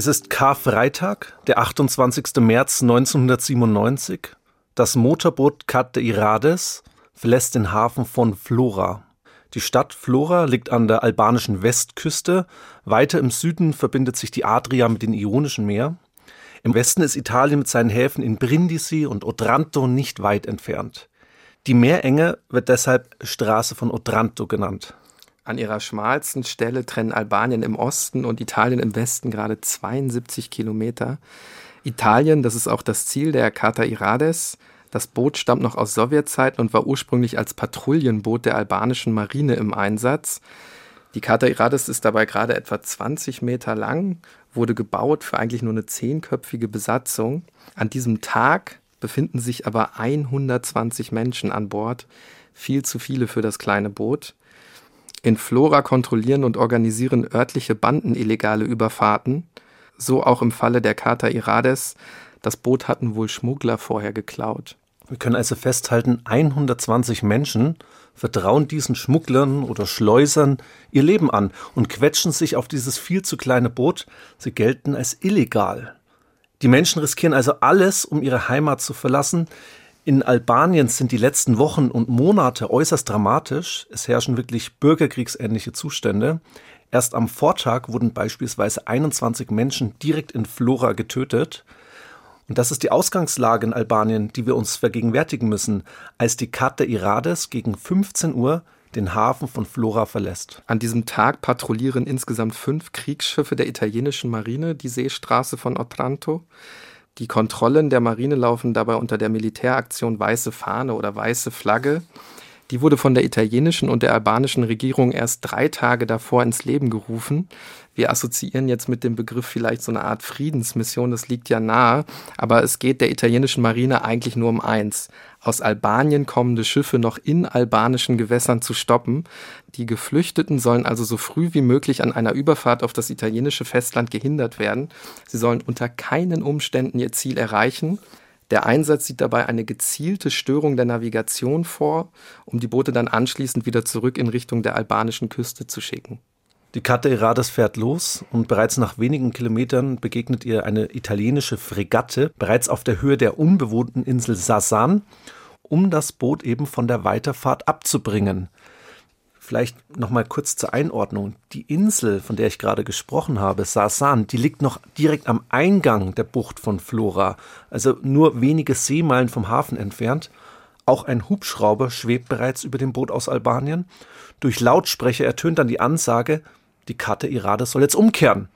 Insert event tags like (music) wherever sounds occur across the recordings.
Es ist Karfreitag, der 28. März 1997. Das Motorboot Cat Irades verlässt den Hafen von Flora. Die Stadt Flora liegt an der albanischen Westküste. Weiter im Süden verbindet sich die Adria mit dem Ionischen Meer. Im Westen ist Italien mit seinen Häfen in Brindisi und Otranto nicht weit entfernt. Die Meerenge wird deshalb Straße von Otranto genannt. An ihrer schmalsten Stelle trennen Albanien im Osten und Italien im Westen gerade 72 Kilometer. Italien, das ist auch das Ziel der Carta Irades. Das Boot stammt noch aus Sowjetzeiten und war ursprünglich als Patrouillenboot der albanischen Marine im Einsatz. Die Carta Irades ist dabei gerade etwa 20 Meter lang, wurde gebaut für eigentlich nur eine zehnköpfige Besatzung. An diesem Tag befinden sich aber 120 Menschen an Bord, viel zu viele für das kleine Boot. In Flora kontrollieren und organisieren örtliche Banden illegale Überfahrten. So auch im Falle der Carta Irades. Das Boot hatten wohl Schmuggler vorher geklaut. Wir können also festhalten, 120 Menschen vertrauen diesen Schmugglern oder Schleusern ihr Leben an und quetschen sich auf dieses viel zu kleine Boot. Sie gelten als illegal. Die Menschen riskieren also alles, um ihre Heimat zu verlassen. In Albanien sind die letzten Wochen und Monate äußerst dramatisch. Es herrschen wirklich bürgerkriegsähnliche Zustände. Erst am Vortag wurden beispielsweise 21 Menschen direkt in Flora getötet. Und das ist die Ausgangslage in Albanien, die wir uns vergegenwärtigen müssen, als die Karte Irades gegen 15 Uhr den Hafen von Flora verlässt. An diesem Tag patrouillieren insgesamt fünf Kriegsschiffe der italienischen Marine die Seestraße von Otranto. Die Kontrollen der Marine laufen dabei unter der Militäraktion Weiße Fahne oder Weiße Flagge. Die wurde von der italienischen und der albanischen Regierung erst drei Tage davor ins Leben gerufen. Wir assoziieren jetzt mit dem Begriff vielleicht so eine Art Friedensmission, das liegt ja nahe, aber es geht der italienischen Marine eigentlich nur um eins, aus Albanien kommende Schiffe noch in albanischen Gewässern zu stoppen. Die Geflüchteten sollen also so früh wie möglich an einer Überfahrt auf das italienische Festland gehindert werden. Sie sollen unter keinen Umständen ihr Ziel erreichen. Der Einsatz sieht dabei eine gezielte Störung der Navigation vor, um die Boote dann anschließend wieder zurück in Richtung der albanischen Küste zu schicken. Die Karte Irades fährt los und bereits nach wenigen Kilometern begegnet ihr eine italienische Fregatte, bereits auf der Höhe der unbewohnten Insel Sasan, um das Boot eben von der Weiterfahrt abzubringen. Vielleicht noch mal kurz zur Einordnung. Die Insel, von der ich gerade gesprochen habe, Sasan, die liegt noch direkt am Eingang der Bucht von Flora, also nur wenige Seemeilen vom Hafen entfernt. Auch ein Hubschrauber schwebt bereits über dem Boot aus Albanien. Durch Lautsprecher ertönt dann die Ansage, die Karte Irade soll jetzt umkehren.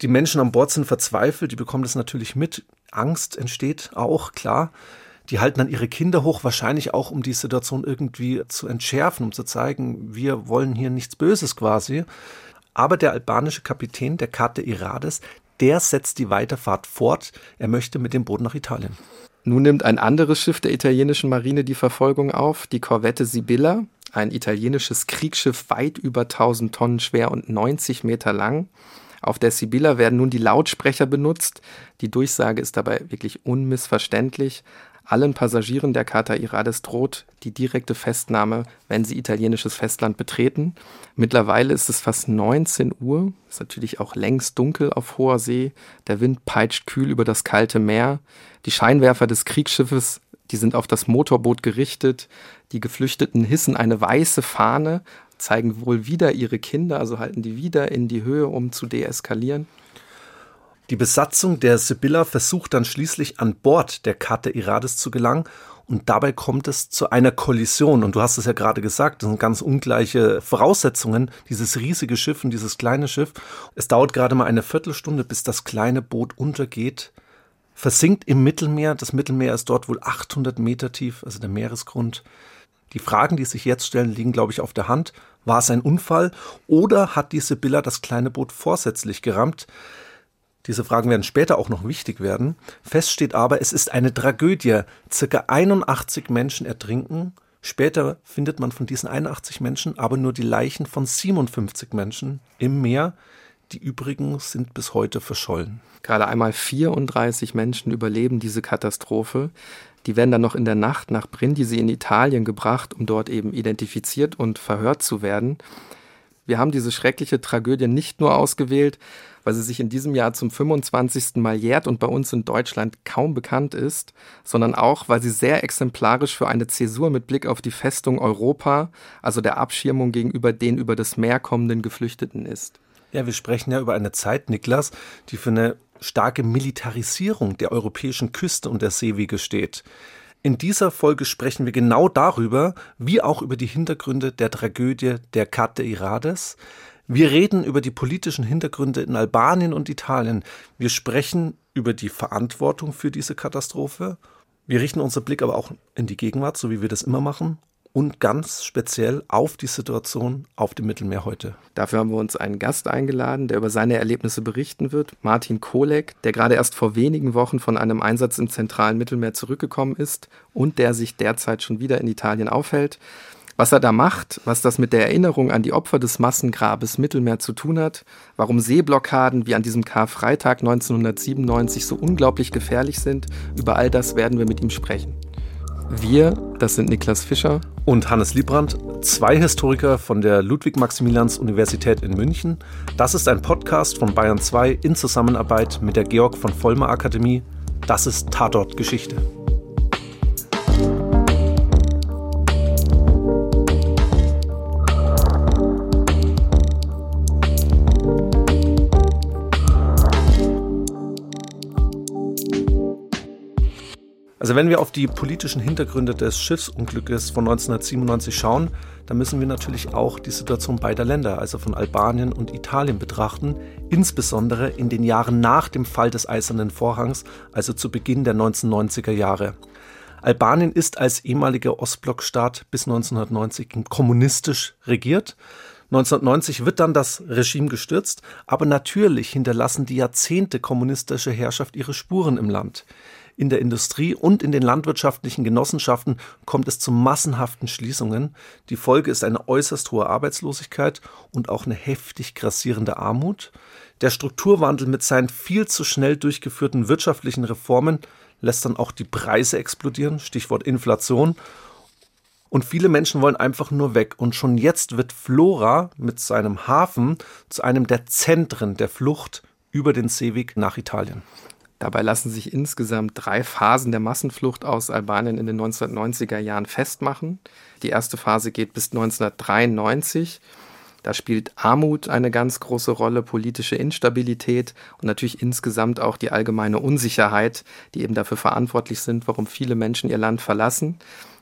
Die Menschen an Bord sind verzweifelt, die bekommen das natürlich mit. Angst entsteht auch, klar. Die halten dann ihre Kinder hoch, wahrscheinlich auch, um die Situation irgendwie zu entschärfen, um zu zeigen, wir wollen hier nichts Böses quasi. Aber der albanische Kapitän der Karte Irades, der setzt die Weiterfahrt fort. Er möchte mit dem Boot nach Italien. Nun nimmt ein anderes Schiff der italienischen Marine die Verfolgung auf, die Korvette Sibylla, ein italienisches Kriegsschiff weit über 1000 Tonnen schwer und 90 Meter lang. Auf der Sibylla werden nun die Lautsprecher benutzt. Die Durchsage ist dabei wirklich unmissverständlich. Allen Passagieren der Carta Irades droht die direkte Festnahme, wenn sie italienisches Festland betreten. Mittlerweile ist es fast 19 Uhr, ist natürlich auch längst dunkel auf hoher See. Der Wind peitscht kühl über das kalte Meer. Die Scheinwerfer des Kriegsschiffes, die sind auf das Motorboot gerichtet. Die Geflüchteten hissen eine weiße Fahne, zeigen wohl wieder ihre Kinder, also halten die wieder in die Höhe, um zu deeskalieren. Die Besatzung der Sibylla versucht dann schließlich an Bord der Karte Irades zu gelangen und dabei kommt es zu einer Kollision. Und du hast es ja gerade gesagt, das sind ganz ungleiche Voraussetzungen, dieses riesige Schiff und dieses kleine Schiff. Es dauert gerade mal eine Viertelstunde, bis das kleine Boot untergeht, versinkt im Mittelmeer. Das Mittelmeer ist dort wohl 800 Meter tief, also der Meeresgrund. Die Fragen, die sich jetzt stellen, liegen, glaube ich, auf der Hand. War es ein Unfall oder hat die Sibylla das kleine Boot vorsätzlich gerammt? Diese Fragen werden später auch noch wichtig werden. Fest steht aber, es ist eine Tragödie. Circa 81 Menschen ertrinken. Später findet man von diesen 81 Menschen aber nur die Leichen von 57 Menschen im Meer. Die übrigen sind bis heute verschollen. Gerade einmal 34 Menschen überleben diese Katastrophe. Die werden dann noch in der Nacht nach Brindisi in Italien gebracht, um dort eben identifiziert und verhört zu werden. Wir haben diese schreckliche Tragödie nicht nur ausgewählt, weil sie sich in diesem Jahr zum 25. Mal jährt und bei uns in Deutschland kaum bekannt ist, sondern auch, weil sie sehr exemplarisch für eine Zäsur mit Blick auf die Festung Europa, also der Abschirmung gegenüber den über das Meer kommenden Geflüchteten ist. Ja, wir sprechen ja über eine Zeit, Niklas, die für eine starke Militarisierung der europäischen Küste und der Seewege steht. In dieser Folge sprechen wir genau darüber, wie auch über die Hintergründe der Tragödie der de Irades. Wir reden über die politischen Hintergründe in Albanien und Italien. Wir sprechen über die Verantwortung für diese Katastrophe. Wir richten unseren Blick aber auch in die Gegenwart, so wie wir das immer machen und ganz speziell auf die Situation auf dem Mittelmeer heute. Dafür haben wir uns einen Gast eingeladen, der über seine Erlebnisse berichten wird, Martin Kolek, der gerade erst vor wenigen Wochen von einem Einsatz im zentralen Mittelmeer zurückgekommen ist und der sich derzeit schon wieder in Italien aufhält. Was er da macht, was das mit der Erinnerung an die Opfer des Massengrabes Mittelmeer zu tun hat, warum Seeblockaden wie an diesem Karfreitag 1997 so unglaublich gefährlich sind, über all das werden wir mit ihm sprechen. Wir, das sind Niklas Fischer und Hannes Liebrandt, zwei Historiker von der Ludwig-Maximilians-Universität in München. Das ist ein Podcast von Bayern 2 in Zusammenarbeit mit der Georg von Vollmer Akademie. Das ist Tatort Geschichte. Also wenn wir auf die politischen Hintergründe des Schiffsunglückes von 1997 schauen, dann müssen wir natürlich auch die Situation beider Länder, also von Albanien und Italien betrachten, insbesondere in den Jahren nach dem Fall des Eisernen Vorhangs, also zu Beginn der 1990er Jahre. Albanien ist als ehemaliger Ostblockstaat bis 1990 kommunistisch regiert. 1990 wird dann das Regime gestürzt, aber natürlich hinterlassen die Jahrzehnte kommunistische Herrschaft ihre Spuren im Land. In der Industrie und in den landwirtschaftlichen Genossenschaften kommt es zu massenhaften Schließungen. Die Folge ist eine äußerst hohe Arbeitslosigkeit und auch eine heftig grassierende Armut. Der Strukturwandel mit seinen viel zu schnell durchgeführten wirtschaftlichen Reformen lässt dann auch die Preise explodieren, Stichwort Inflation. Und viele Menschen wollen einfach nur weg. Und schon jetzt wird Flora mit seinem Hafen zu einem der Zentren der Flucht über den Seeweg nach Italien. Dabei lassen sich insgesamt drei Phasen der Massenflucht aus Albanien in den 1990er Jahren festmachen. Die erste Phase geht bis 1993. Da spielt Armut eine ganz große Rolle, politische Instabilität und natürlich insgesamt auch die allgemeine Unsicherheit, die eben dafür verantwortlich sind, warum viele Menschen ihr Land verlassen.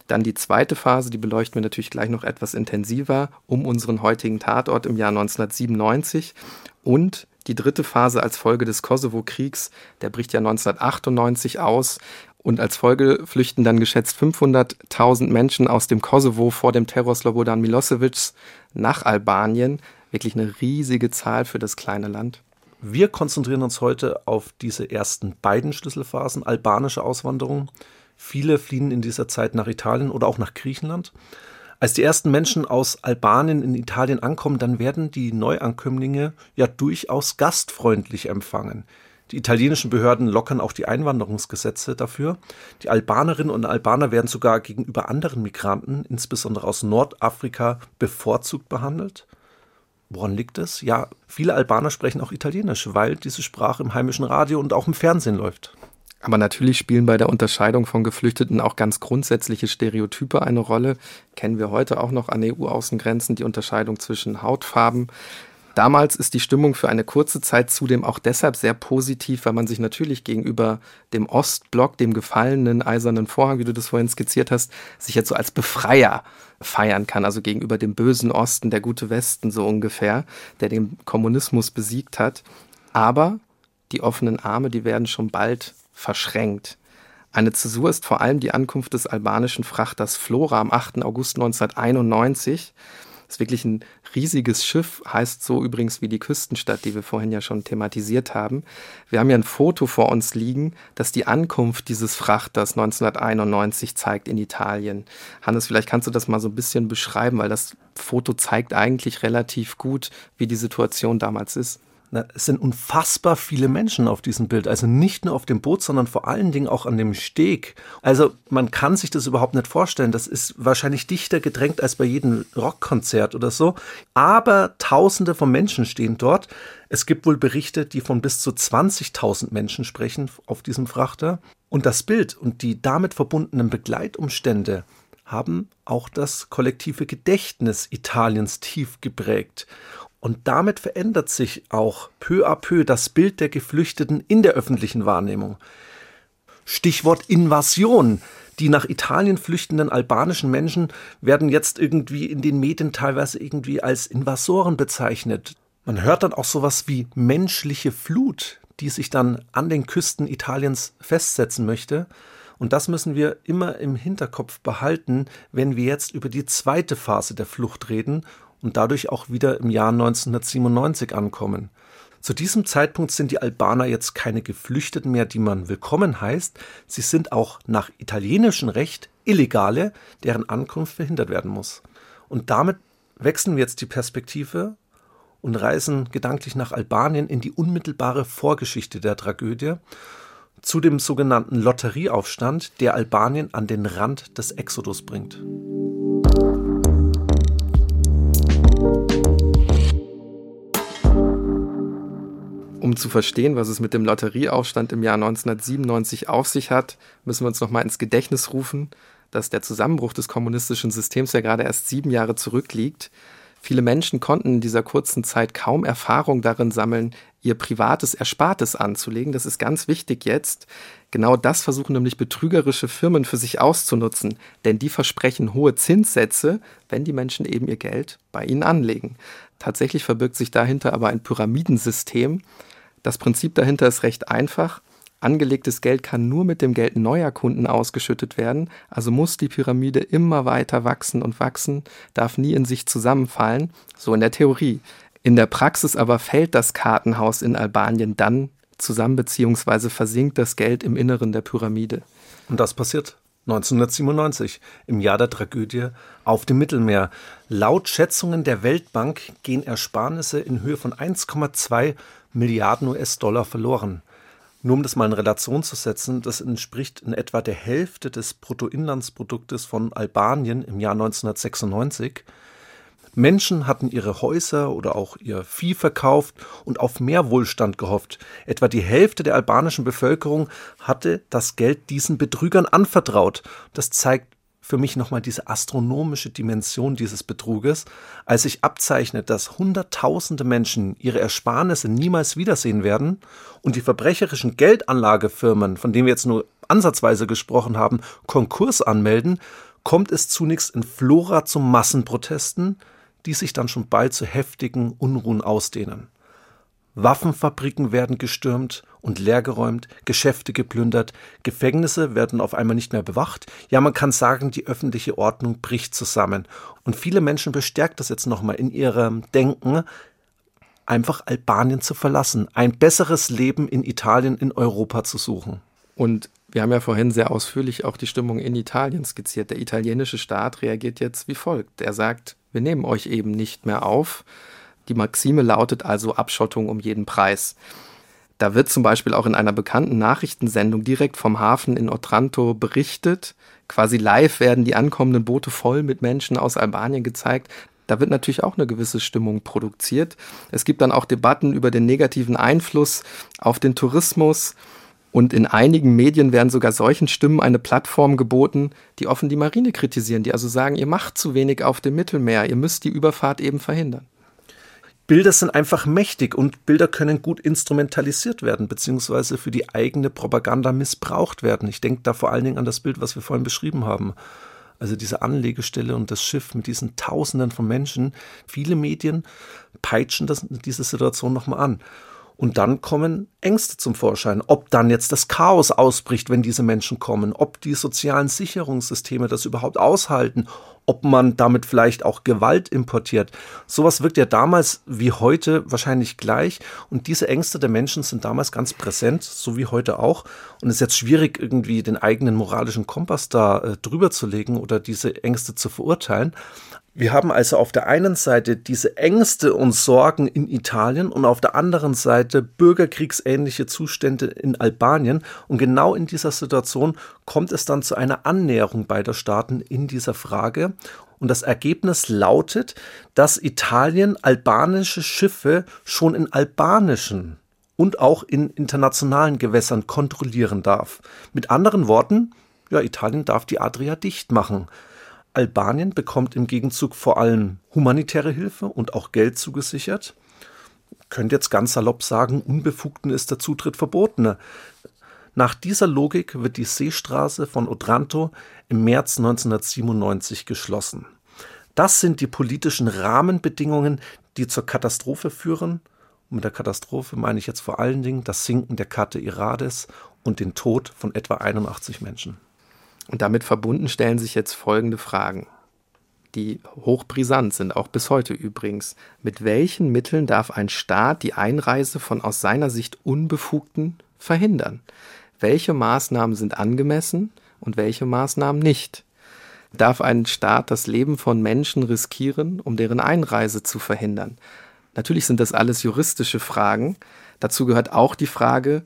Dann die zweite Phase, die beleuchten wir natürlich gleich noch etwas intensiver, um unseren heutigen Tatort im Jahr 1997. Und die dritte Phase als Folge des Kosovo-Kriegs, der bricht ja 1998 aus. Und als Folge flüchten dann geschätzt 500.000 Menschen aus dem Kosovo vor dem Terror Slobodan Milosevic nach Albanien. Wirklich eine riesige Zahl für das kleine Land. Wir konzentrieren uns heute auf diese ersten beiden Schlüsselphasen, albanische Auswanderung. Viele fliehen in dieser Zeit nach Italien oder auch nach Griechenland. Als die ersten Menschen aus Albanien in Italien ankommen, dann werden die Neuankömmlinge ja durchaus gastfreundlich empfangen. Die italienischen Behörden lockern auch die Einwanderungsgesetze dafür. Die Albanerinnen und Albaner werden sogar gegenüber anderen Migranten, insbesondere aus Nordafrika, bevorzugt behandelt. Woran liegt es? Ja, viele Albaner sprechen auch Italienisch, weil diese Sprache im heimischen Radio und auch im Fernsehen läuft. Aber natürlich spielen bei der Unterscheidung von Geflüchteten auch ganz grundsätzliche Stereotype eine Rolle. Kennen wir heute auch noch an EU-Außengrenzen die Unterscheidung zwischen Hautfarben. Damals ist die Stimmung für eine kurze Zeit zudem auch deshalb sehr positiv, weil man sich natürlich gegenüber dem Ostblock, dem gefallenen eisernen Vorhang, wie du das vorhin skizziert hast, sich jetzt so als Befreier feiern kann, also gegenüber dem bösen Osten, der gute Westen so ungefähr, der den Kommunismus besiegt hat. Aber die offenen Arme, die werden schon bald verschränkt. Eine Zäsur ist vor allem die Ankunft des albanischen Frachters Flora am 8. August 1991. Das ist wirklich ein riesiges Schiff, heißt so übrigens wie die Küstenstadt, die wir vorhin ja schon thematisiert haben. Wir haben ja ein Foto vor uns liegen, das die Ankunft dieses Frachters 1991 zeigt in Italien. Hannes, vielleicht kannst du das mal so ein bisschen beschreiben, weil das Foto zeigt eigentlich relativ gut, wie die Situation damals ist. Na, es sind unfassbar viele Menschen auf diesem Bild. Also nicht nur auf dem Boot, sondern vor allen Dingen auch an dem Steg. Also man kann sich das überhaupt nicht vorstellen. Das ist wahrscheinlich dichter gedrängt als bei jedem Rockkonzert oder so. Aber Tausende von Menschen stehen dort. Es gibt wohl Berichte, die von bis zu 20.000 Menschen sprechen auf diesem Frachter. Und das Bild und die damit verbundenen Begleitumstände haben auch das kollektive Gedächtnis Italiens tief geprägt. Und damit verändert sich auch peu à peu das Bild der Geflüchteten in der öffentlichen Wahrnehmung. Stichwort Invasion. Die nach Italien flüchtenden albanischen Menschen werden jetzt irgendwie in den Medien teilweise irgendwie als Invasoren bezeichnet. Man hört dann auch sowas wie menschliche Flut, die sich dann an den Küsten Italiens festsetzen möchte. Und das müssen wir immer im Hinterkopf behalten, wenn wir jetzt über die zweite Phase der Flucht reden und dadurch auch wieder im Jahr 1997 ankommen. Zu diesem Zeitpunkt sind die Albaner jetzt keine Geflüchteten mehr, die man willkommen heißt. Sie sind auch nach italienischem Recht Illegale, deren Ankunft verhindert werden muss. Und damit wechseln wir jetzt die Perspektive und reisen gedanklich nach Albanien in die unmittelbare Vorgeschichte der Tragödie zu dem sogenannten Lotterieaufstand, der Albanien an den Rand des Exodus bringt. Um zu verstehen, was es mit dem Lotterieaufstand im Jahr 1997 auf sich hat, müssen wir uns nochmal ins Gedächtnis rufen, dass der Zusammenbruch des kommunistischen Systems ja gerade erst sieben Jahre zurückliegt. Viele Menschen konnten in dieser kurzen Zeit kaum Erfahrung darin sammeln, ihr privates Erspartes anzulegen. Das ist ganz wichtig jetzt. Genau das versuchen nämlich betrügerische Firmen für sich auszunutzen, denn die versprechen hohe Zinssätze, wenn die Menschen eben ihr Geld bei ihnen anlegen. Tatsächlich verbirgt sich dahinter aber ein Pyramidensystem, das Prinzip dahinter ist recht einfach. Angelegtes Geld kann nur mit dem Geld neuer Kunden ausgeschüttet werden, also muss die Pyramide immer weiter wachsen und wachsen, darf nie in sich zusammenfallen, so in der Theorie. In der Praxis aber fällt das Kartenhaus in Albanien dann zusammen bzw. versinkt das Geld im Inneren der Pyramide. Und das passiert 1997, im Jahr der Tragödie auf dem Mittelmeer. Laut Schätzungen der Weltbank gehen Ersparnisse in Höhe von 1,2 Milliarden US-Dollar verloren. Nur um das mal in Relation zu setzen, das entspricht in etwa der Hälfte des Bruttoinlandsproduktes von Albanien im Jahr 1996. Menschen hatten ihre Häuser oder auch ihr Vieh verkauft und auf mehr Wohlstand gehofft. Etwa die Hälfte der albanischen Bevölkerung hatte das Geld diesen Betrügern anvertraut. Das zeigt für mich nochmal diese astronomische Dimension dieses Betruges, als sich abzeichnet, dass Hunderttausende Menschen ihre Ersparnisse niemals wiedersehen werden und die verbrecherischen Geldanlagefirmen, von denen wir jetzt nur ansatzweise gesprochen haben, Konkurs anmelden, kommt es zunächst in Flora zu Massenprotesten, die sich dann schon bald zu heftigen Unruhen ausdehnen. Waffenfabriken werden gestürmt und leergeräumt, Geschäfte geplündert, Gefängnisse werden auf einmal nicht mehr bewacht. Ja, man kann sagen, die öffentliche Ordnung bricht zusammen. Und viele Menschen bestärkt das jetzt nochmal in ihrem Denken, einfach Albanien zu verlassen, ein besseres Leben in Italien, in Europa zu suchen. Und wir haben ja vorhin sehr ausführlich auch die Stimmung in Italien skizziert. Der italienische Staat reagiert jetzt wie folgt. Er sagt, wir nehmen euch eben nicht mehr auf. Die Maxime lautet also Abschottung um jeden Preis. Da wird zum Beispiel auch in einer bekannten Nachrichtensendung direkt vom Hafen in Otranto berichtet. Quasi live werden die ankommenden Boote voll mit Menschen aus Albanien gezeigt. Da wird natürlich auch eine gewisse Stimmung produziert. Es gibt dann auch Debatten über den negativen Einfluss auf den Tourismus. Und in einigen Medien werden sogar solchen Stimmen eine Plattform geboten, die offen die Marine kritisieren, die also sagen, ihr macht zu wenig auf dem Mittelmeer, ihr müsst die Überfahrt eben verhindern. Bilder sind einfach mächtig und Bilder können gut instrumentalisiert werden, beziehungsweise für die eigene Propaganda missbraucht werden. Ich denke da vor allen Dingen an das Bild, was wir vorhin beschrieben haben. Also diese Anlegestelle und das Schiff mit diesen Tausenden von Menschen. Viele Medien peitschen das, diese Situation nochmal an. Und dann kommen Ängste zum Vorschein, ob dann jetzt das Chaos ausbricht, wenn diese Menschen kommen, ob die sozialen Sicherungssysteme das überhaupt aushalten, ob man damit vielleicht auch Gewalt importiert. Sowas wirkt ja damals wie heute wahrscheinlich gleich. Und diese Ängste der Menschen sind damals ganz präsent, so wie heute auch. Und es ist jetzt schwierig, irgendwie den eigenen moralischen Kompass da äh, drüber zu legen oder diese Ängste zu verurteilen. Wir haben also auf der einen Seite diese Ängste und Sorgen in Italien und auf der anderen Seite bürgerkriegsähnliche Zustände in Albanien. Und genau in dieser Situation kommt es dann zu einer Annäherung beider Staaten in dieser Frage. Und das Ergebnis lautet, dass Italien albanische Schiffe schon in albanischen und auch in internationalen Gewässern kontrollieren darf. Mit anderen Worten, ja, Italien darf die Adria dicht machen. Albanien bekommt im Gegenzug vor allem humanitäre Hilfe und auch Geld zugesichert. Könnt jetzt ganz salopp sagen, Unbefugten ist der Zutritt verboten. Nach dieser Logik wird die Seestraße von Otranto im März 1997 geschlossen. Das sind die politischen Rahmenbedingungen, die zur Katastrophe führen. Und mit der Katastrophe meine ich jetzt vor allen Dingen das Sinken der Karte Irades und den Tod von etwa 81 Menschen. Und damit verbunden stellen sich jetzt folgende Fragen, die hochbrisant sind, auch bis heute übrigens. Mit welchen Mitteln darf ein Staat die Einreise von aus seiner Sicht Unbefugten verhindern? Welche Maßnahmen sind angemessen und welche Maßnahmen nicht? Darf ein Staat das Leben von Menschen riskieren, um deren Einreise zu verhindern? Natürlich sind das alles juristische Fragen. Dazu gehört auch die Frage,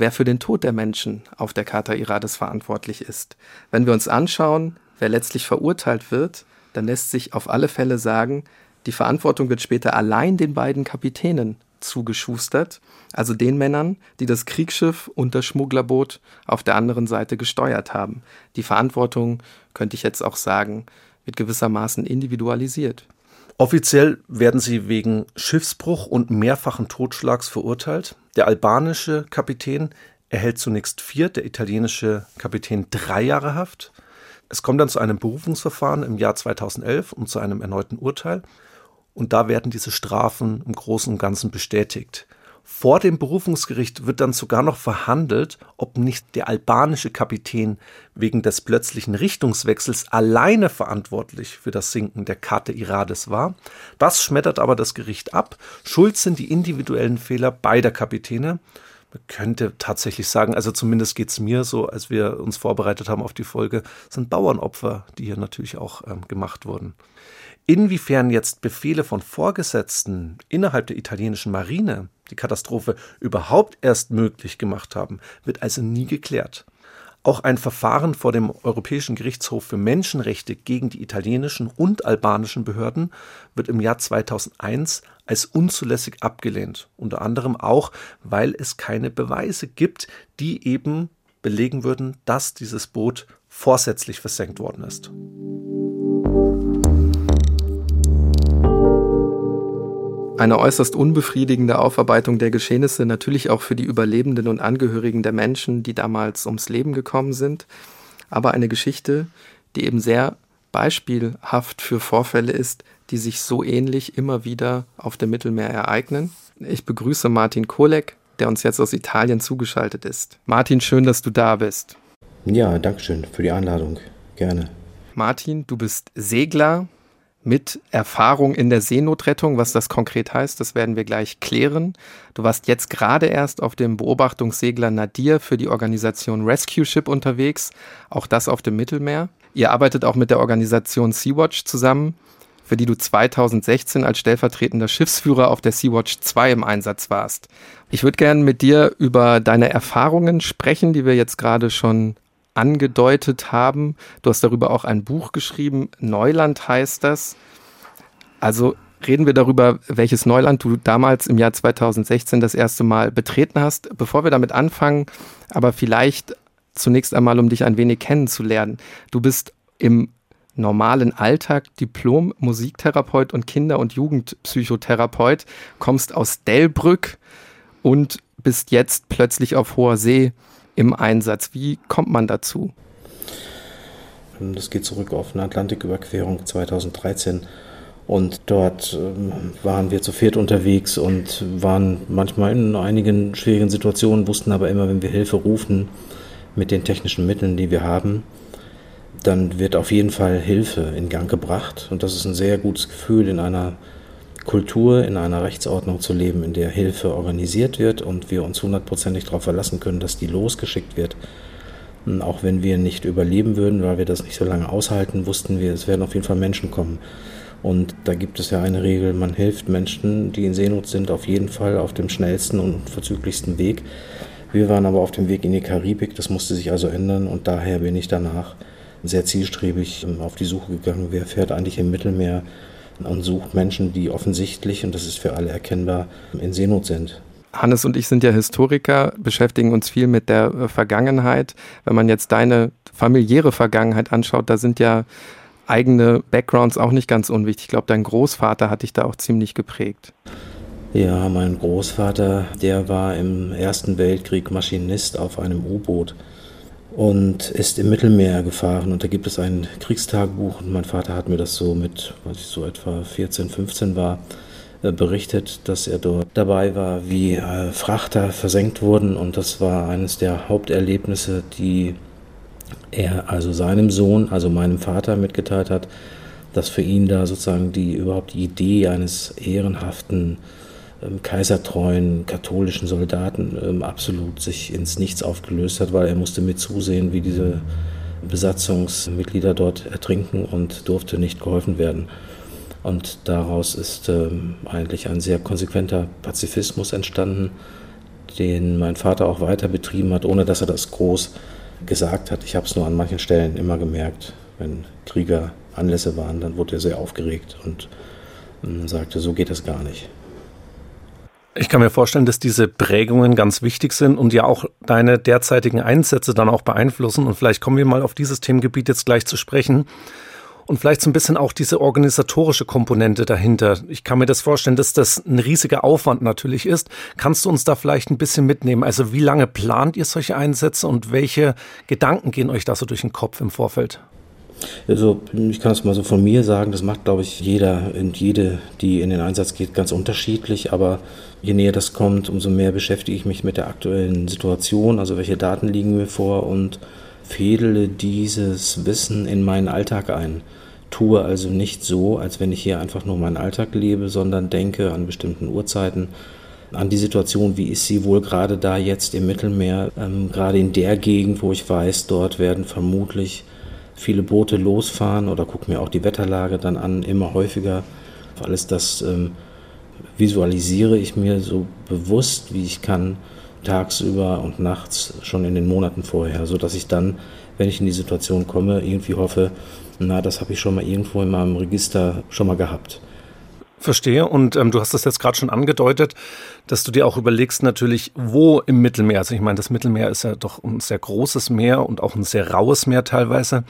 wer für den Tod der Menschen auf der Charta Irades verantwortlich ist. Wenn wir uns anschauen, wer letztlich verurteilt wird, dann lässt sich auf alle Fälle sagen, die Verantwortung wird später allein den beiden Kapitänen zugeschustert, also den Männern, die das Kriegsschiff und das Schmugglerboot auf der anderen Seite gesteuert haben. Die Verantwortung, könnte ich jetzt auch sagen, wird gewissermaßen individualisiert. Offiziell werden sie wegen Schiffsbruch und mehrfachen Totschlags verurteilt. Der albanische Kapitän erhält zunächst vier, der italienische Kapitän drei Jahre Haft. Es kommt dann zu einem Berufungsverfahren im Jahr 2011 und zu einem erneuten Urteil. Und da werden diese Strafen im Großen und Ganzen bestätigt. Vor dem Berufungsgericht wird dann sogar noch verhandelt, ob nicht der albanische Kapitän wegen des plötzlichen Richtungswechsels alleine verantwortlich für das Sinken der Karte Irades war. Das schmettert aber das Gericht ab. Schuld sind die individuellen Fehler beider Kapitäne. Man könnte tatsächlich sagen, also zumindest geht es mir so, als wir uns vorbereitet haben auf die Folge, sind Bauernopfer, die hier natürlich auch ähm, gemacht wurden. Inwiefern jetzt Befehle von Vorgesetzten innerhalb der italienischen Marine die Katastrophe überhaupt erst möglich gemacht haben, wird also nie geklärt. Auch ein Verfahren vor dem Europäischen Gerichtshof für Menschenrechte gegen die italienischen und albanischen Behörden wird im Jahr 2001 als unzulässig abgelehnt, unter anderem auch, weil es keine Beweise gibt, die eben belegen würden, dass dieses Boot vorsätzlich versenkt worden ist. Eine äußerst unbefriedigende Aufarbeitung der Geschehnisse, natürlich auch für die Überlebenden und Angehörigen der Menschen, die damals ums Leben gekommen sind, aber eine Geschichte, die eben sehr beispielhaft für Vorfälle ist, die sich so ähnlich immer wieder auf dem Mittelmeer ereignen. Ich begrüße Martin Kolek, der uns jetzt aus Italien zugeschaltet ist. Martin, schön, dass du da bist. Ja, danke schön für die Einladung. Gerne. Martin, du bist Segler, mit Erfahrung in der Seenotrettung. Was das konkret heißt, das werden wir gleich klären. Du warst jetzt gerade erst auf dem Beobachtungssegler Nadir für die Organisation Rescue Ship unterwegs, auch das auf dem Mittelmeer. Ihr arbeitet auch mit der Organisation Sea-Watch zusammen, für die du 2016 als stellvertretender Schiffsführer auf der Sea-Watch 2 im Einsatz warst. Ich würde gerne mit dir über deine Erfahrungen sprechen, die wir jetzt gerade schon angedeutet haben. Du hast darüber auch ein Buch geschrieben, Neuland heißt das. Also reden wir darüber, welches Neuland du damals im Jahr 2016 das erste Mal betreten hast. Bevor wir damit anfangen, aber vielleicht zunächst einmal, um dich ein wenig kennenzulernen. Du bist im normalen Alltag Diplom-Musiktherapeut und Kinder- und Jugendpsychotherapeut, kommst aus Delbrück und bist jetzt plötzlich auf hoher See im Einsatz. Wie kommt man dazu? Das geht zurück auf eine Atlantiküberquerung 2013. Und dort ähm, waren wir zu viert unterwegs und waren manchmal in einigen schwierigen Situationen, wussten aber immer, wenn wir Hilfe rufen mit den technischen Mitteln, die wir haben, dann wird auf jeden Fall Hilfe in Gang gebracht. Und das ist ein sehr gutes Gefühl in einer Kultur, in einer Rechtsordnung zu leben, in der Hilfe organisiert wird und wir uns hundertprozentig darauf verlassen können, dass die losgeschickt wird, Und auch wenn wir nicht überleben würden, weil wir das nicht so lange aushalten, wussten wir, es werden auf jeden Fall Menschen kommen. Und da gibt es ja eine Regel, man hilft Menschen, die in Seenot sind, auf jeden Fall auf dem schnellsten und verzüglichsten Weg. Wir waren aber auf dem Weg in die Karibik, das musste sich also ändern und daher bin ich danach sehr zielstrebig ähm, auf die Suche gegangen, wer fährt eigentlich im Mittelmeer und sucht Menschen, die offensichtlich, und das ist für alle erkennbar, in Seenot sind. Hannes und ich sind ja Historiker, beschäftigen uns viel mit der äh, Vergangenheit. Wenn man jetzt deine familiäre Vergangenheit anschaut, da sind ja eigene Backgrounds auch nicht ganz unwichtig. Ich glaube, dein Großvater hat dich da auch ziemlich geprägt. Ja, mein Großvater, der war im Ersten Weltkrieg Maschinist auf einem U-Boot und ist im Mittelmeer gefahren. Und da gibt es ein Kriegstagebuch und mein Vater hat mir das so mit, was ich so etwa 14, 15 war, äh, berichtet, dass er dort dabei war, wie äh, Frachter versenkt wurden. Und das war eines der Haupterlebnisse, die er also seinem Sohn, also meinem Vater mitgeteilt hat, dass für ihn da sozusagen die überhaupt die Idee eines ehrenhaften, kaisertreuen katholischen Soldaten ähm, absolut sich ins Nichts aufgelöst hat, weil er musste mit zusehen, wie diese Besatzungsmitglieder dort ertrinken und durfte nicht geholfen werden. Und daraus ist ähm, eigentlich ein sehr konsequenter Pazifismus entstanden, den mein Vater auch weiter betrieben hat, ohne dass er das groß gesagt hat. Ich habe es nur an manchen Stellen immer gemerkt, wenn Krieger Anlässe waren, dann wurde er sehr aufgeregt und ähm, sagte, so geht das gar nicht. Ich kann mir vorstellen, dass diese Prägungen ganz wichtig sind und ja auch deine derzeitigen Einsätze dann auch beeinflussen. Und vielleicht kommen wir mal auf dieses Themengebiet jetzt gleich zu sprechen und vielleicht so ein bisschen auch diese organisatorische Komponente dahinter. Ich kann mir das vorstellen, dass das ein riesiger Aufwand natürlich ist. Kannst du uns da vielleicht ein bisschen mitnehmen? Also wie lange plant ihr solche Einsätze und welche Gedanken gehen euch da so durch den Kopf im Vorfeld? Also ich kann es mal so von mir sagen, das macht, glaube ich, jeder und jede, die in den Einsatz geht, ganz unterschiedlich. Aber je näher das kommt, umso mehr beschäftige ich mich mit der aktuellen Situation. Also welche Daten liegen mir vor und fädele dieses Wissen in meinen Alltag ein tue also nicht so, als wenn ich hier einfach nur meinen Alltag lebe, sondern denke an bestimmten Uhrzeiten, an die Situation, wie ist sie wohl gerade da jetzt im Mittelmeer, ähm, gerade in der Gegend, wo ich weiß, dort werden vermutlich viele Boote losfahren oder gucke mir auch die Wetterlage dann an, immer häufiger. Alles das ähm, visualisiere ich mir so bewusst, wie ich kann, tagsüber und nachts schon in den Monaten vorher, sodass ich dann, wenn ich in die Situation komme, irgendwie hoffe, na, das habe ich schon mal irgendwo in meinem Register schon mal gehabt. Verstehe. Und ähm, du hast das jetzt gerade schon angedeutet, dass du dir auch überlegst, natürlich, wo im Mittelmeer, also ich meine, das Mittelmeer ist ja doch ein sehr großes Meer und auch ein sehr raues Meer teilweise,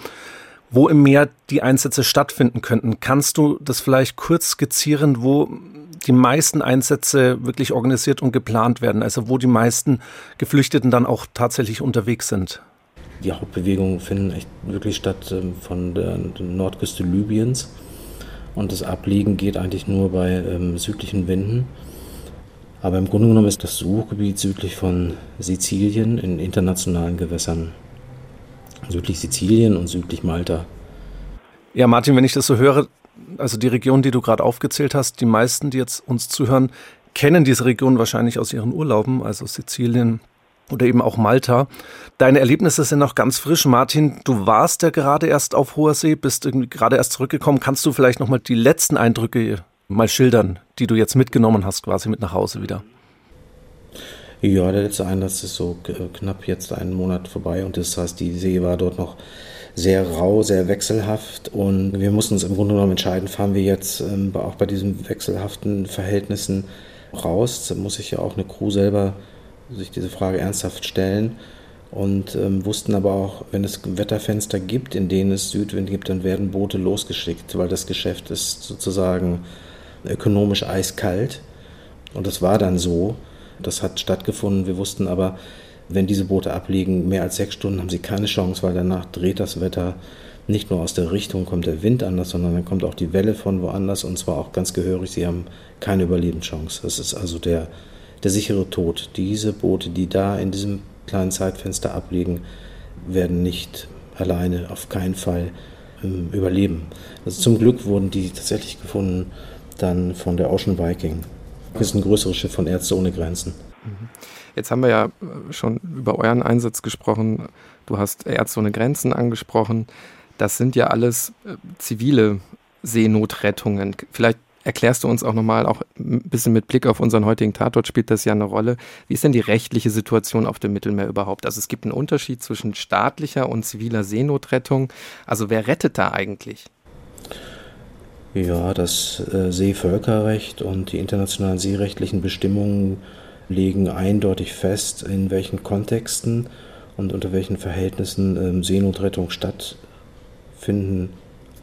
wo im Meer die Einsätze stattfinden könnten. Kannst du das vielleicht kurz skizzieren, wo die meisten Einsätze wirklich organisiert und geplant werden, also wo die meisten Geflüchteten dann auch tatsächlich unterwegs sind? Die Hauptbewegungen finden echt wirklich statt ähm, von der Nordküste Libyens. Und das Abliegen geht eigentlich nur bei ähm, südlichen Winden. Aber im Grunde genommen ist das Suchgebiet südlich von Sizilien in internationalen Gewässern. Südlich Sizilien und südlich Malta. Ja, Martin, wenn ich das so höre, also die Region, die du gerade aufgezählt hast, die meisten, die jetzt uns zuhören, kennen diese Region wahrscheinlich aus ihren Urlauben, also Sizilien, oder eben auch Malta. Deine Erlebnisse sind noch ganz frisch. Martin, du warst ja gerade erst auf hoher See, bist irgendwie gerade erst zurückgekommen. Kannst du vielleicht noch mal die letzten Eindrücke mal schildern, die du jetzt mitgenommen hast, quasi mit nach Hause wieder? Ja, der letzte Einsatz ist so knapp jetzt einen Monat vorbei und das heißt, die See war dort noch sehr rau, sehr wechselhaft und wir mussten uns im Grunde genommen entscheiden, fahren wir jetzt ähm, auch bei diesen wechselhaften Verhältnissen raus. Da muss sich ja auch eine Crew selber sich diese Frage ernsthaft stellen und ähm, wussten aber auch, wenn es Wetterfenster gibt, in denen es Südwind gibt, dann werden Boote losgeschickt, weil das Geschäft ist sozusagen ökonomisch eiskalt. Und das war dann so. Das hat stattgefunden. Wir wussten aber, wenn diese Boote abliegen, mehr als sechs Stunden haben sie keine Chance, weil danach dreht das Wetter nicht nur aus der Richtung kommt der Wind anders, sondern dann kommt auch die Welle von woanders und zwar auch ganz gehörig. Sie haben keine Überlebenschance. Das ist also der der sichere Tod. Diese Boote, die da in diesem kleinen Zeitfenster abliegen, werden nicht alleine auf keinen Fall ähm, überleben. Also zum Glück wurden die tatsächlich gefunden dann von der Ocean Viking. Das ist ein größeres Schiff von Ärzte ohne Grenzen. Jetzt haben wir ja äh, schon über euren Einsatz gesprochen. Du hast Ärzte ohne Grenzen angesprochen. Das sind ja alles äh, zivile Seenotrettungen. Vielleicht erklärst du uns auch nochmal, auch ein bisschen mit Blick auf unseren heutigen Tatort spielt das ja eine Rolle. Wie ist denn die rechtliche Situation auf dem Mittelmeer überhaupt? Also es gibt einen Unterschied zwischen staatlicher und ziviler Seenotrettung. Also wer rettet da eigentlich? Ja, das äh, Seevölkerrecht und die internationalen seerechtlichen Bestimmungen legen eindeutig fest, in welchen Kontexten und unter welchen Verhältnissen ähm, Seenotrettung stattfinden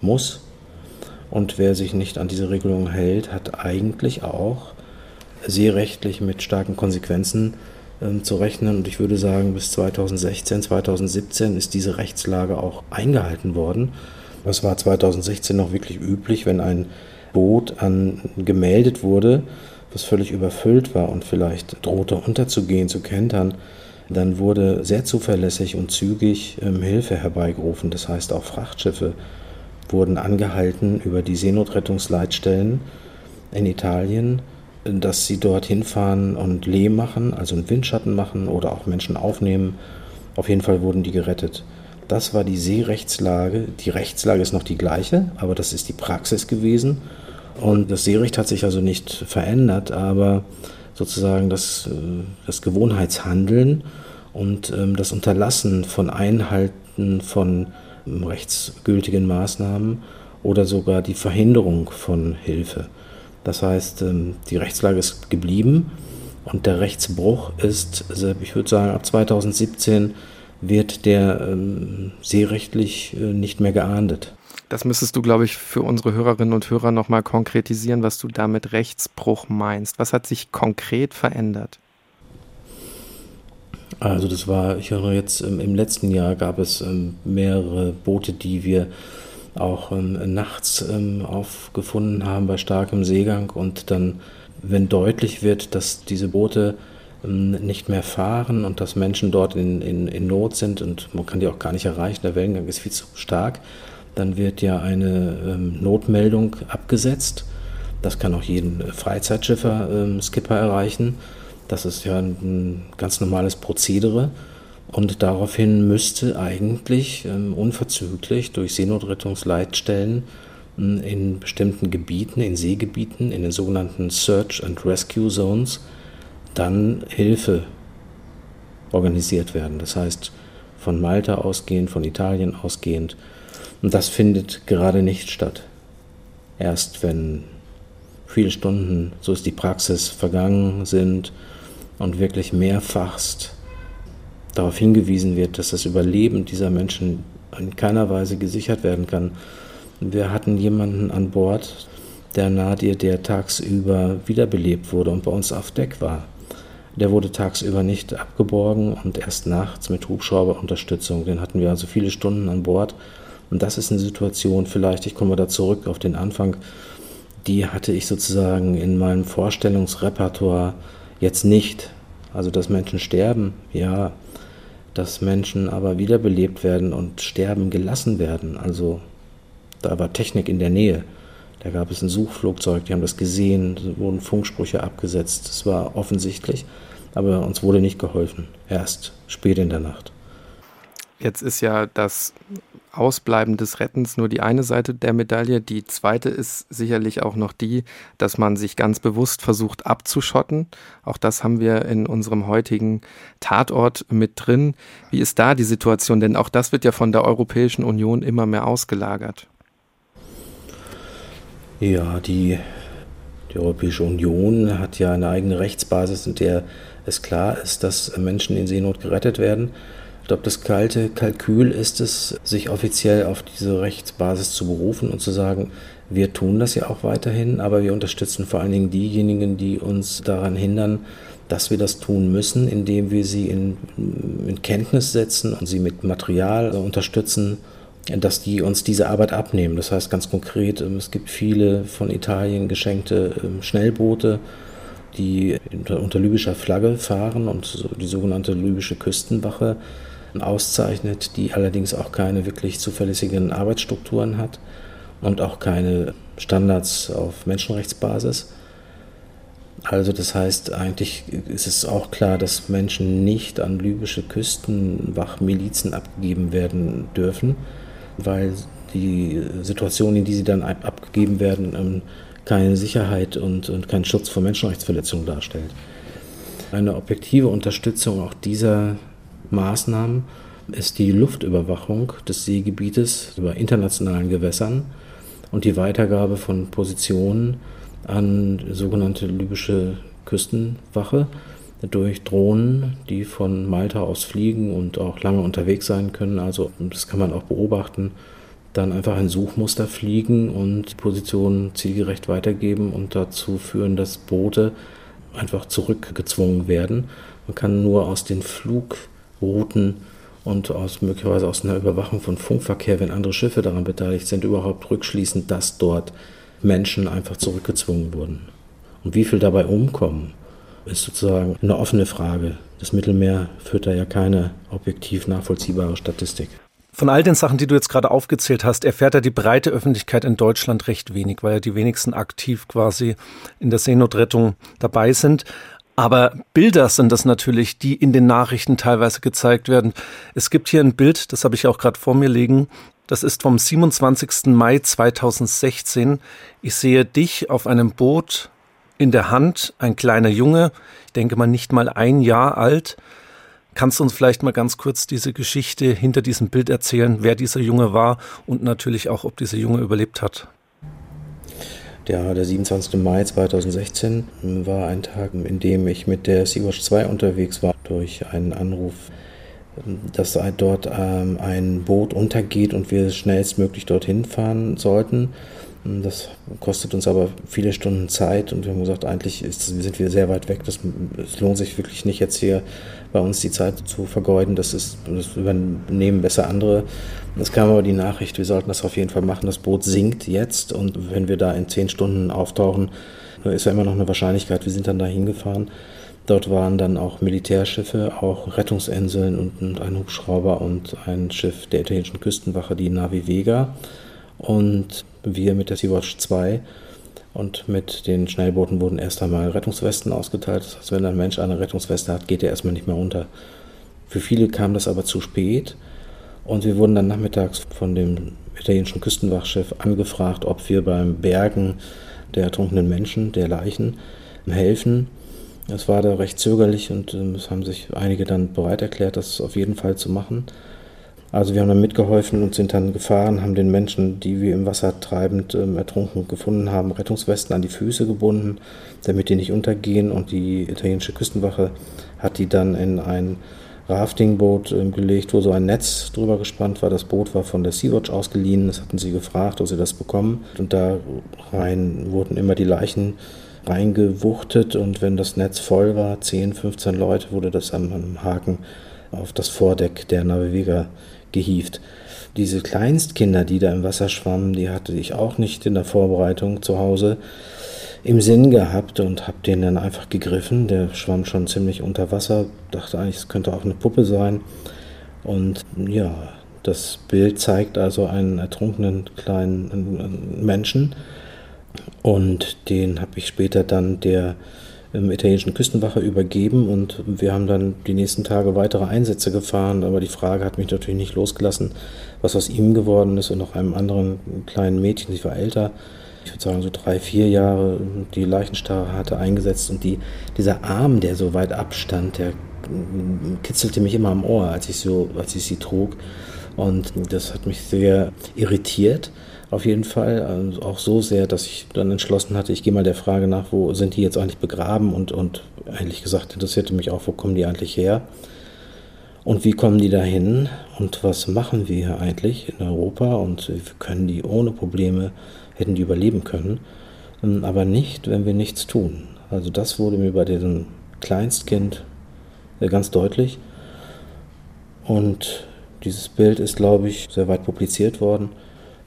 muss. Und wer sich nicht an diese Regelung hält, hat eigentlich auch seerechtlich mit starken Konsequenzen äh, zu rechnen. Und ich würde sagen, bis 2016, 2017 ist diese Rechtslage auch eingehalten worden. Es war 2016 noch wirklich üblich, wenn ein Boot an, gemeldet wurde, was völlig überfüllt war und vielleicht drohte unterzugehen, zu kentern, dann wurde sehr zuverlässig und zügig ähm, Hilfe herbeigerufen. Das heißt, auch Frachtschiffe wurden angehalten über die Seenotrettungsleitstellen in Italien, dass sie dort hinfahren und Lehm machen, also einen Windschatten machen oder auch Menschen aufnehmen. Auf jeden Fall wurden die gerettet. Das war die Seerechtslage. Die Rechtslage ist noch die gleiche, aber das ist die Praxis gewesen. Und das Seerecht hat sich also nicht verändert, aber sozusagen das, äh, das Gewohnheitshandeln und ähm, das Unterlassen von Einhalten von rechtsgültigen Maßnahmen oder sogar die Verhinderung von Hilfe. Das heißt, ähm, die Rechtslage ist geblieben und der Rechtsbruch ist, ich würde sagen, ab 2017 wird der ähm, seerechtlich äh, nicht mehr geahndet. Das müsstest du, glaube ich, für unsere Hörerinnen und Hörer nochmal konkretisieren, was du damit Rechtsbruch meinst. Was hat sich konkret verändert? Also das war, ich höre jetzt ähm, im letzten Jahr gab es ähm, mehrere Boote, die wir auch ähm, nachts aufgefunden haben bei starkem Seegang und dann, wenn deutlich wird, dass diese Boote nicht mehr fahren und dass Menschen dort in, in, in Not sind und man kann die auch gar nicht erreichen, der Wellengang ist viel zu stark, dann wird ja eine ähm, Notmeldung abgesetzt. Das kann auch jeden Freizeitschiffer, ähm, Skipper erreichen. Das ist ja ein ganz normales Prozedere. Und daraufhin müsste eigentlich ähm, unverzüglich durch Seenotrettungsleitstellen ähm, in bestimmten Gebieten, in Seegebieten, in den sogenannten Search and Rescue Zones, dann Hilfe organisiert werden. Das heißt, von Malta ausgehend, von Italien ausgehend. Und das findet gerade nicht statt. Erst wenn viele Stunden, so ist die Praxis, vergangen sind, und wirklich mehrfachst darauf hingewiesen wird, dass das Überleben dieser Menschen in keiner Weise gesichert werden kann. Wir hatten jemanden an Bord, der Nadir, der tagsüber wiederbelebt wurde und bei uns auf Deck war. Der wurde tagsüber nicht abgeborgen und erst nachts mit Hubschrauberunterstützung. Den hatten wir also viele Stunden an Bord. Und das ist eine Situation, vielleicht, ich komme da zurück auf den Anfang, die hatte ich sozusagen in meinem Vorstellungsrepertoire Jetzt nicht. Also, dass Menschen sterben, ja. Dass Menschen aber wiederbelebt werden und sterben gelassen werden. Also, da war Technik in der Nähe. Da gab es ein Suchflugzeug, die haben das gesehen, es wurden Funksprüche abgesetzt. Das war offensichtlich, aber uns wurde nicht geholfen. Erst spät in der Nacht. Jetzt ist ja das Ausbleiben des Rettens nur die eine Seite der Medaille. Die zweite ist sicherlich auch noch die, dass man sich ganz bewusst versucht abzuschotten. Auch das haben wir in unserem heutigen Tatort mit drin. Wie ist da die Situation? Denn auch das wird ja von der Europäischen Union immer mehr ausgelagert. Ja, die, die Europäische Union hat ja eine eigene Rechtsbasis, in der es klar ist, dass Menschen in Seenot gerettet werden. Ich glaube, das kalte Kalkül ist es, sich offiziell auf diese Rechtsbasis zu berufen und zu sagen, wir tun das ja auch weiterhin, aber wir unterstützen vor allen Dingen diejenigen, die uns daran hindern, dass wir das tun müssen, indem wir sie in, in Kenntnis setzen und sie mit Material unterstützen, dass die uns diese Arbeit abnehmen. Das heißt ganz konkret, es gibt viele von Italien geschenkte ähm, Schnellboote, die unter libyscher Flagge fahren und die sogenannte libysche Küstenwache auszeichnet, die allerdings auch keine wirklich zuverlässigen Arbeitsstrukturen hat und auch keine Standards auf Menschenrechtsbasis. Also das heißt, eigentlich ist es auch klar, dass Menschen nicht an libysche Küstenwachmilizen abgegeben werden dürfen, weil die Situation, in die sie dann abgegeben werden, ähm, keine Sicherheit und, und keinen Schutz vor Menschenrechtsverletzungen darstellt. Eine objektive Unterstützung auch dieser Maßnahmen ist die Luftüberwachung des Seegebietes über internationalen Gewässern und die Weitergabe von Positionen an sogenannte libysche Küstenwache durch Drohnen, die von Malta aus fliegen und auch lange unterwegs sein können. Also das kann man auch beobachten. Dann einfach ein Suchmuster fliegen und Positionen zielgerecht weitergeben und dazu führen, dass Boote einfach zurückgezwungen werden. Man kann nur aus den Flugrouten und aus möglicherweise aus einer Überwachung von Funkverkehr, wenn andere Schiffe daran beteiligt sind, überhaupt rückschließen, dass dort Menschen einfach zurückgezwungen wurden. Und wie viel dabei umkommen, ist sozusagen eine offene Frage. Das Mittelmeer führt da ja keine objektiv nachvollziehbare Statistik. Von all den Sachen, die du jetzt gerade aufgezählt hast, erfährt ja die breite Öffentlichkeit in Deutschland recht wenig, weil ja die wenigsten aktiv quasi in der Seenotrettung dabei sind. Aber Bilder sind das natürlich, die in den Nachrichten teilweise gezeigt werden. Es gibt hier ein Bild, das habe ich auch gerade vor mir liegen. Das ist vom 27. Mai 2016. Ich sehe dich auf einem Boot in der Hand, ein kleiner Junge, ich denke mal nicht mal ein Jahr alt, Kannst du uns vielleicht mal ganz kurz diese Geschichte hinter diesem Bild erzählen, wer dieser Junge war und natürlich auch, ob dieser Junge überlebt hat? Ja, der 27. Mai 2016 war ein Tag, in dem ich mit der Sea-Watch 2 unterwegs war, durch einen Anruf, dass dort ähm, ein Boot untergeht und wir schnellstmöglich dorthin fahren sollten. Das kostet uns aber viele Stunden Zeit und wir haben gesagt, eigentlich ist, sind wir sehr weit weg. Das, es lohnt sich wirklich nicht jetzt hier bei uns die Zeit zu vergeuden. Das, ist, das übernehmen besser andere. Es kam aber die Nachricht, wir sollten das auf jeden Fall machen. Das Boot sinkt jetzt und wenn wir da in zehn Stunden auftauchen, ist ja immer noch eine Wahrscheinlichkeit. Wir sind dann da hingefahren. Dort waren dann auch Militärschiffe, auch Rettungsinseln und ein Hubschrauber und ein Schiff der italienischen Küstenwache, die Navi Vega. Und wir mit der Sea-Watch 2 und mit den Schnellbooten wurden erst einmal Rettungswesten ausgeteilt. Das heißt, wenn ein Mensch eine Rettungsweste hat, geht er erstmal nicht mehr runter. Für viele kam das aber zu spät und wir wurden dann nachmittags von dem italienischen Küstenwachschiff angefragt, ob wir beim Bergen der ertrunkenen Menschen, der Leichen, helfen. Es war da recht zögerlich und ähm, es haben sich einige dann bereit erklärt, das auf jeden Fall zu machen. Also wir haben dann mitgeholfen und sind dann gefahren, haben den Menschen, die wir im Wasser treibend ähm, ertrunken gefunden haben, Rettungswesten an die Füße gebunden, damit die nicht untergehen. Und die italienische Küstenwache hat die dann in ein Raftingboot ähm, gelegt, wo so ein Netz drüber gespannt war. Das Boot war von der Sea-Watch ausgeliehen. Das hatten sie gefragt, ob sie das bekommen. Und da rein wurden immer die Leichen reingewuchtet. Und wenn das Netz voll war, 10, 15 Leute, wurde das am, am Haken auf das Vordeck der Navigator gehievt. Diese Kleinstkinder, die da im Wasser schwammen, die hatte ich auch nicht in der Vorbereitung zu Hause im Sinn gehabt und habe den dann einfach gegriffen. Der schwamm schon ziemlich unter Wasser, dachte eigentlich, es könnte auch eine Puppe sein. Und ja, das Bild zeigt also einen ertrunkenen kleinen Menschen. Und den habe ich später dann der italienischen Küstenwache übergeben und wir haben dann die nächsten Tage weitere Einsätze gefahren, aber die Frage hat mich natürlich nicht losgelassen, was aus ihm geworden ist und noch einem anderen kleinen Mädchen, ich war älter, ich würde sagen so drei, vier Jahre, die Leichenstarre hatte eingesetzt und die, dieser Arm, der so weit abstand, der kitzelte mich immer am Ohr, als ich, so, als ich sie trug. Und das hat mich sehr irritiert auf jeden Fall. Also auch so sehr, dass ich dann entschlossen hatte, ich gehe mal der Frage nach, wo sind die jetzt eigentlich begraben? Und, und ehrlich gesagt interessierte mich auch, wo kommen die eigentlich her? Und wie kommen die dahin? Und was machen wir hier eigentlich in Europa? Und können die ohne Probleme, hätten die überleben können, ähm, aber nicht, wenn wir nichts tun. Also das wurde mir bei diesem Kleinstkind äh, ganz deutlich. Und dieses Bild ist, glaube ich, sehr weit publiziert worden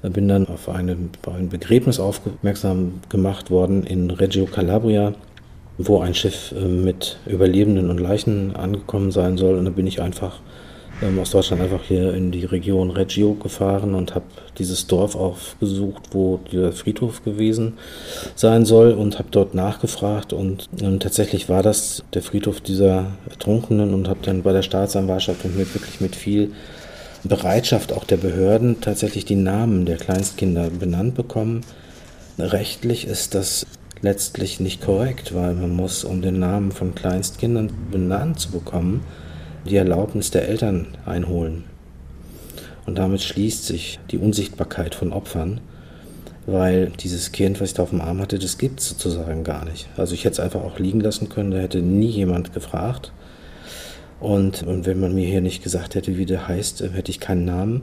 bin dann auf eine, ein Begräbnis aufmerksam gemacht worden in Reggio Calabria, wo ein Schiff äh, mit Überlebenden und Leichen angekommen sein soll. Und da bin ich einfach ähm, aus Deutschland einfach hier in die Region Reggio gefahren und habe dieses Dorf aufgesucht, wo der Friedhof gewesen sein soll und habe dort nachgefragt und ähm, tatsächlich war das der Friedhof dieser Ertrunkenen und habe dann bei der Staatsanwaltschaft und mit wirklich mit viel Bereitschaft auch der Behörden tatsächlich die Namen der Kleinstkinder benannt bekommen. Rechtlich ist das letztlich nicht korrekt, weil man muss, um den Namen von Kleinstkindern benannt zu bekommen, die Erlaubnis der Eltern einholen. Und damit schließt sich die Unsichtbarkeit von Opfern, weil dieses Kind, was ich da auf dem Arm hatte, das gibt es sozusagen gar nicht. Also ich hätte es einfach auch liegen lassen können, da hätte nie jemand gefragt. Und, und wenn man mir hier nicht gesagt hätte, wie der heißt, äh, hätte ich keinen Namen.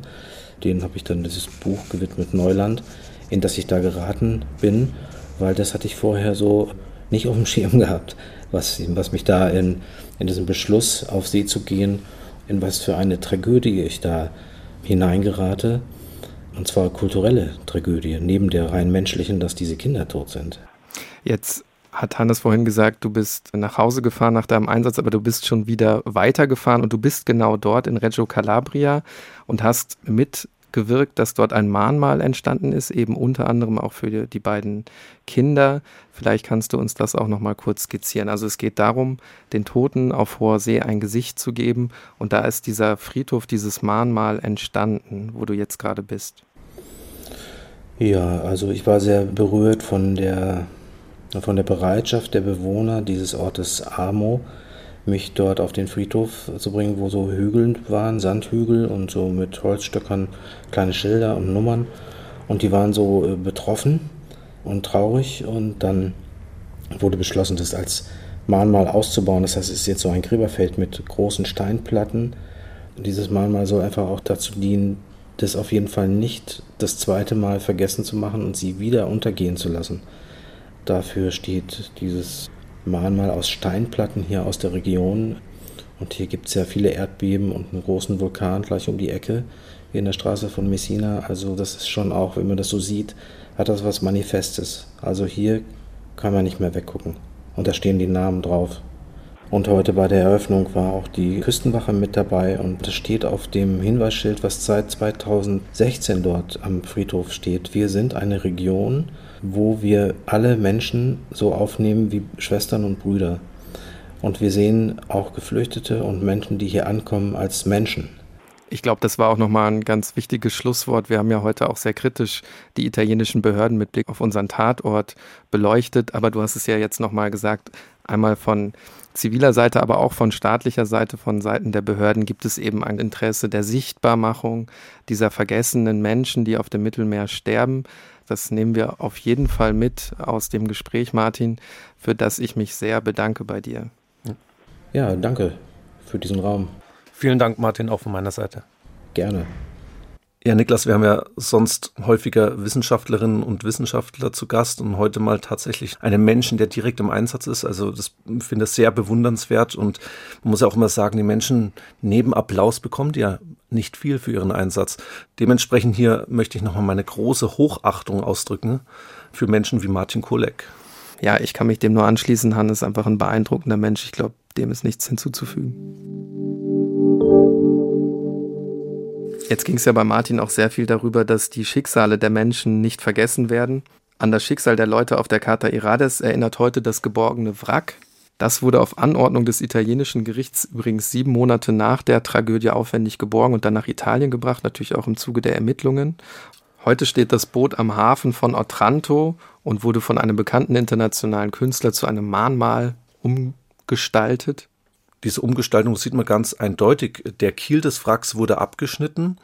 Den habe ich dann dieses Buch gewidmet, Neuland, in das ich da geraten bin, weil das hatte ich vorher so nicht auf dem Schirm (laughs) gehabt, was, was mich da in, in diesem Beschluss, auf See zu gehen, in was für eine Tragödie ich da hineingerate. Und zwar kulturelle Tragödie, neben der rein menschlichen, dass diese Kinder tot sind. Jetzt hat Hannes vorhin gesagt, du bist nach Hause gefahren nach deinem Einsatz, aber du bist schon wieder weitergefahren und du bist genau dort in Reggio Calabria und hast mitgewirkt, dass dort ein Mahnmal entstanden ist, eben unter anderem auch für die, die beiden Kinder. Vielleicht kannst du uns das auch noch mal kurz skizzieren. Also es geht darum, den Toten auf hoher See ein Gesicht zu geben und da ist dieser Friedhof, dieses Mahnmal entstanden, wo du jetzt gerade bist. Ja, also ich war sehr berührt von der von der Bereitschaft der Bewohner dieses Ortes Amo, mich dort auf den Friedhof zu bringen, wo so Hügel waren, Sandhügel und so mit Holzstöckern kleine Schilder und Nummern. Und die waren so äh, betroffen und traurig. Und dann wurde beschlossen, das als Mahnmal auszubauen. Das heißt, es ist jetzt so ein Gräberfeld mit großen Steinplatten. Dieses Mahnmal soll einfach auch dazu dienen, das auf jeden Fall nicht das zweite Mal vergessen zu machen und sie wieder untergehen zu lassen. Dafür steht dieses Mahnmal aus Steinplatten hier aus der Region. Und hier gibt es ja viele Erdbeben und einen großen Vulkan gleich um die Ecke hier in der Straße von Messina. Also das ist schon auch, wenn man das so sieht, hat das was Manifestes. Also hier kann man nicht mehr weggucken. Und da stehen die Namen drauf. Und heute bei der Eröffnung war auch die Küstenwache mit dabei und das steht auf dem Hinweisschild, was seit 2016 dort am Friedhof steht. Wir sind eine Region, wo wir alle Menschen so aufnehmen wie Schwestern und Brüder. Und wir sehen auch Geflüchtete und Menschen, die hier ankommen, als Menschen. Ich glaube, das war auch nochmal ein ganz wichtiges Schlusswort. Wir haben ja heute auch sehr kritisch die italienischen Behörden mit Blick auf unseren Tatort beleuchtet. Aber du hast es ja jetzt nochmal gesagt, einmal von ziviler Seite, aber auch von staatlicher Seite, von Seiten der Behörden gibt es eben ein Interesse der Sichtbarmachung dieser vergessenen Menschen, die auf dem Mittelmeer sterben. Das nehmen wir auf jeden Fall mit aus dem Gespräch, Martin, für das ich mich sehr bedanke bei dir. Ja, danke für diesen Raum. Vielen Dank, Martin, auch von meiner Seite. Gerne. Ja, Niklas, wir haben ja sonst häufiger Wissenschaftlerinnen und Wissenschaftler zu Gast und heute mal tatsächlich einen Menschen, der direkt im Einsatz ist. Also das finde ich sehr bewundernswert und man muss ja auch immer sagen, die Menschen neben Applaus bekommen die ja nicht viel für ihren Einsatz. Dementsprechend hier möchte ich nochmal meine große Hochachtung ausdrücken für Menschen wie Martin Kolek. Ja, ich kann mich dem nur anschließen. Hannes ist einfach ein beeindruckender Mensch. Ich glaube, dem ist nichts hinzuzufügen. Jetzt ging es ja bei Martin auch sehr viel darüber, dass die Schicksale der Menschen nicht vergessen werden. An das Schicksal der Leute auf der Carta Irades erinnert heute das geborgene Wrack. Das wurde auf Anordnung des italienischen Gerichts übrigens sieben Monate nach der Tragödie aufwendig geborgen und dann nach Italien gebracht, natürlich auch im Zuge der Ermittlungen. Heute steht das Boot am Hafen von Otranto und wurde von einem bekannten internationalen Künstler zu einem Mahnmal umgestaltet diese Umgestaltung sieht man ganz eindeutig. Der Kiel des Wracks wurde abgeschnitten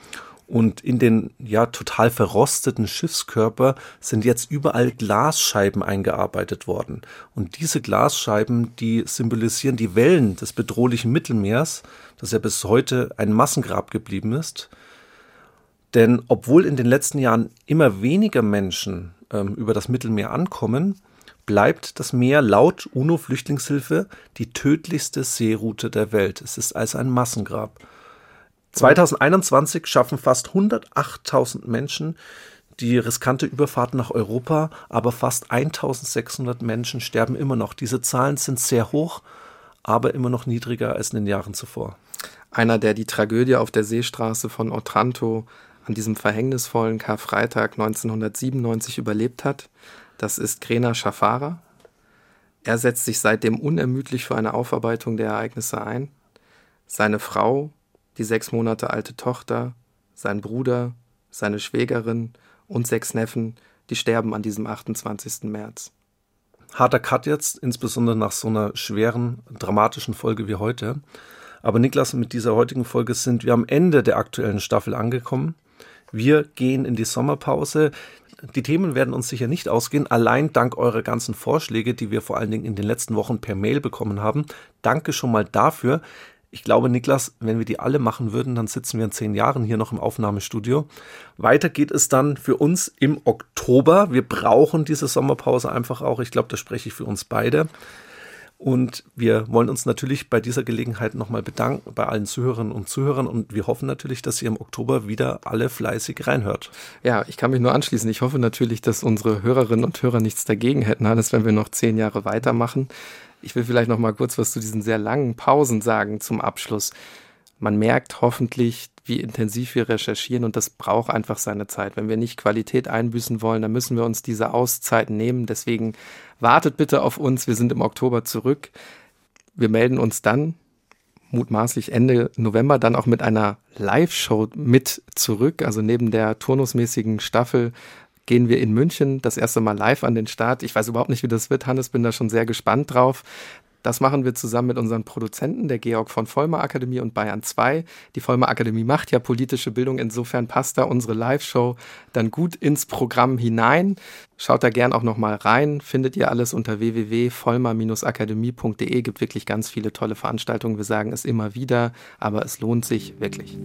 und in den ja total verrosteten Schiffskörper sind jetzt überall Glasscheiben eingearbeitet worden. Und diese Glasscheiben, die symbolisieren die Wellen des bedrohlichen Mittelmeers, das ja bis heute ein Massengrab geblieben ist. Denn obwohl in den letzten Jahren immer weniger Menschen ähm, über das Mittelmeer ankommen, bleibt das Meer laut UNO-Flüchtlingshilfe die tödlichste Seeroute der Welt. Es ist also ein Massengrab. 2021 schaffen fast 108.000 Menschen die riskante Überfahrt nach Europa, aber fast 1600 Menschen sterben immer noch. Diese Zahlen sind sehr hoch, aber immer noch niedriger als in den Jahren zuvor. einer, der die Tragödie auf der Seestraße von Otranto an diesem verhängnisvollen Karfreitag 1997 überlebt hat. Das ist Grena Schafara. Er setzt sich seitdem unermüdlich für eine Aufarbeitung der Ereignisse ein. Seine Frau, die sechs Monate alte Tochter, sein Bruder, seine Schwägerin und sechs Neffen, die sterben an diesem 28. März. Harter Cut jetzt, insbesondere nach so einer schweren, dramatischen Folge wie heute. Aber Niklas, mit dieser heutigen Folge sind wir am Ende der aktuellen Staffel angekommen. Wir gehen in die Sommerpause. Die Themen werden uns sicher nicht ausgehen, allein dank eurer ganzen Vorschläge, die wir vor allen Dingen in den letzten Wochen per Mail bekommen haben. Danke schon mal dafür. Ich glaube, Niklas, wenn wir die alle machen würden, dann sitzen wir in zehn Jahren hier noch im Aufnahmestudio. Weiter geht es dann für uns im Oktober. Wir brauchen diese Sommerpause einfach auch. Ich glaube, da spreche ich für uns beide. Und wir wollen uns natürlich bei dieser Gelegenheit nochmal bedanken bei allen Zuhörerinnen und Zuhörern und wir hoffen natürlich, dass ihr im Oktober wieder alle fleißig reinhört. Ja, ich kann mich nur anschließen. Ich hoffe natürlich, dass unsere Hörerinnen und Hörer nichts dagegen hätten, alles wenn wir noch zehn Jahre weitermachen. Ich will vielleicht noch mal kurz was zu diesen sehr langen Pausen sagen zum Abschluss. Man merkt hoffentlich, wie intensiv wir recherchieren und das braucht einfach seine Zeit. Wenn wir nicht Qualität einbüßen wollen, dann müssen wir uns diese Auszeiten nehmen. Deswegen wartet bitte auf uns. Wir sind im Oktober zurück. Wir melden uns dann mutmaßlich Ende November dann auch mit einer Live-Show mit zurück. Also neben der turnusmäßigen Staffel gehen wir in München das erste Mal live an den Start. Ich weiß überhaupt nicht, wie das wird, Hannes, bin da schon sehr gespannt drauf. Das machen wir zusammen mit unseren Produzenten, der Georg von Vollmer Akademie und Bayern 2. Die Vollmer Akademie macht ja politische Bildung, insofern passt da unsere Live-Show dann gut ins Programm hinein. Schaut da gern auch nochmal rein, findet ihr alles unter www.vollmer-akademie.de, gibt wirklich ganz viele tolle Veranstaltungen. Wir sagen es immer wieder, aber es lohnt sich wirklich.